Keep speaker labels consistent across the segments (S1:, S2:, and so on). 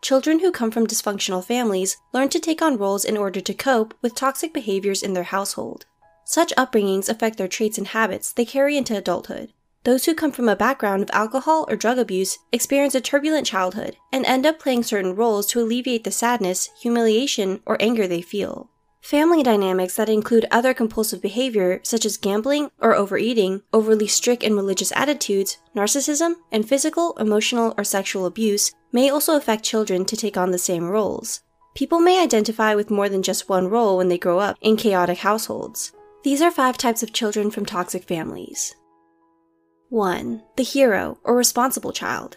S1: children who come from dysfunctional families learn to take on roles in order to cope with toxic behaviors in their household. Such upbringings affect their traits and habits they carry into adulthood. Those who come from a background of alcohol or drug abuse experience a turbulent childhood and end up playing certain roles to alleviate the sadness, humiliation, or anger they feel. Family dynamics that include other compulsive behavior, such as gambling or overeating, overly strict and religious attitudes, narcissism, and physical, emotional, or sexual abuse, may also affect children to take on the same roles. People may identify with more than just one role when they grow up in chaotic households. These are five types of children from toxic families. 1. The hero or responsible child.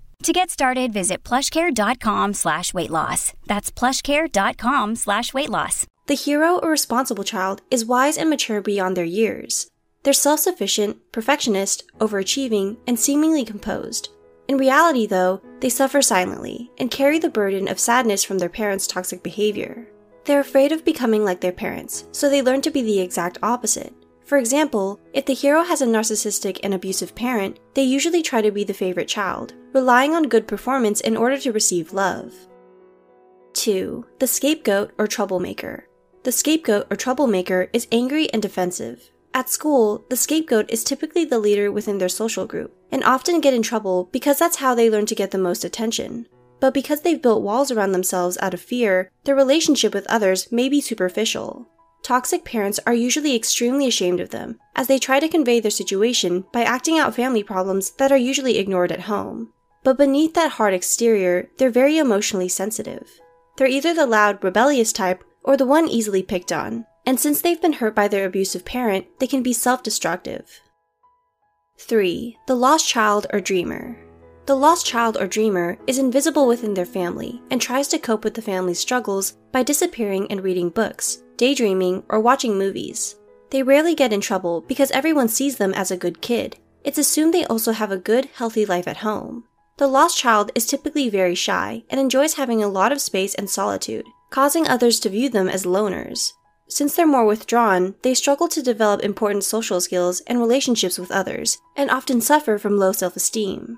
S2: To get started, visit plushcare.com slash weight loss. That's plushcare.com slash weight loss.
S1: The hero or responsible child is wise and mature beyond their years. They're self sufficient, perfectionist, overachieving, and seemingly composed. In reality, though, they suffer silently and carry the burden of sadness from their parents' toxic behavior. They're afraid of becoming like their parents, so they learn to be the exact opposite. For example, if the hero has a narcissistic and abusive parent, they usually try to be the favorite child, relying on good performance in order to receive love. 2. The scapegoat or troublemaker. The scapegoat or troublemaker is angry and defensive. At school, the scapegoat is typically the leader within their social group, and often get in trouble because that's how they learn to get the most attention. But because they've built walls around themselves out of fear, their relationship with others may be superficial. Toxic parents are usually extremely ashamed of them, as they try to convey their situation by acting out family problems that are usually ignored at home. But beneath that hard exterior, they're very emotionally sensitive. They're either the loud, rebellious type or the one easily picked on, and since they've been hurt by their abusive parent, they can be self destructive. 3. The lost child or dreamer. The lost child or dreamer is invisible within their family and tries to cope with the family's struggles by disappearing and reading books, daydreaming, or watching movies. They rarely get in trouble because everyone sees them as a good kid. It's assumed they also have a good, healthy life at home. The lost child is typically very shy and enjoys having a lot of space and solitude, causing others to view them as loners. Since they're more withdrawn, they struggle to develop important social skills and relationships with others, and often suffer from low self esteem.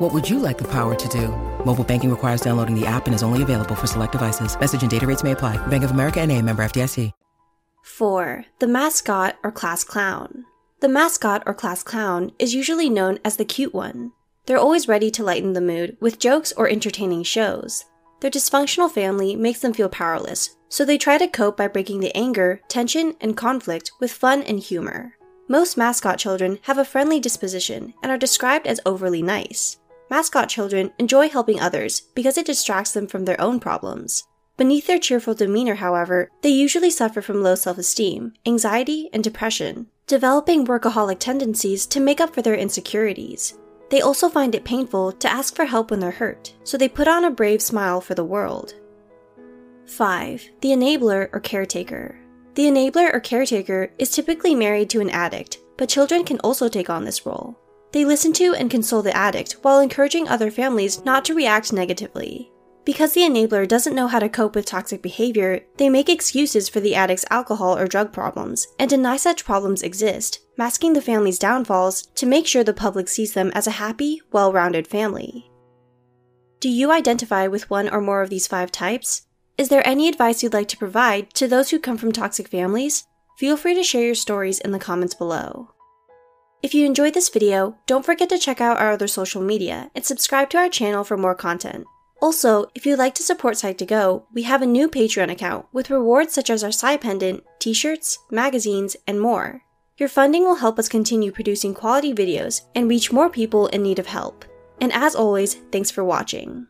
S3: What would you like the power to do? Mobile banking requires downloading the app and is only available for select devices. Message and data rates may apply. Bank of America and a member FDIC.
S1: 4. The mascot or class clown. The mascot or class clown is usually known as the cute one. They're always ready to lighten the mood with jokes or entertaining shows. Their dysfunctional family makes them feel powerless, so they try to cope by breaking the anger, tension, and conflict with fun and humor. Most mascot children have a friendly disposition and are described as overly nice. Mascot children enjoy helping others because it distracts them from their own problems. Beneath their cheerful demeanor, however, they usually suffer from low self esteem, anxiety, and depression, developing workaholic tendencies to make up for their insecurities. They also find it painful to ask for help when they're hurt, so they put on a brave smile for the world. 5. The enabler or caretaker. The enabler or caretaker is typically married to an addict, but children can also take on this role. They listen to and console the addict while encouraging other families not to react negatively. Because the enabler doesn't know how to cope with toxic behavior, they make excuses for the addict's alcohol or drug problems and deny such problems exist, masking the family's downfalls to make sure the public sees them as a happy, well rounded family. Do you identify with one or more of these five types? Is there any advice you'd like to provide to those who come from toxic families? Feel free to share your stories in the comments below. If you enjoyed this video, don't forget to check out our other social media and subscribe to our channel for more content. Also, if you'd like to support Psych2Go, we have a new Patreon account with rewards such as our Psy Pendant, t shirts, magazines, and more. Your funding will help us continue producing quality videos and reach more people in need of help. And as always, thanks for watching.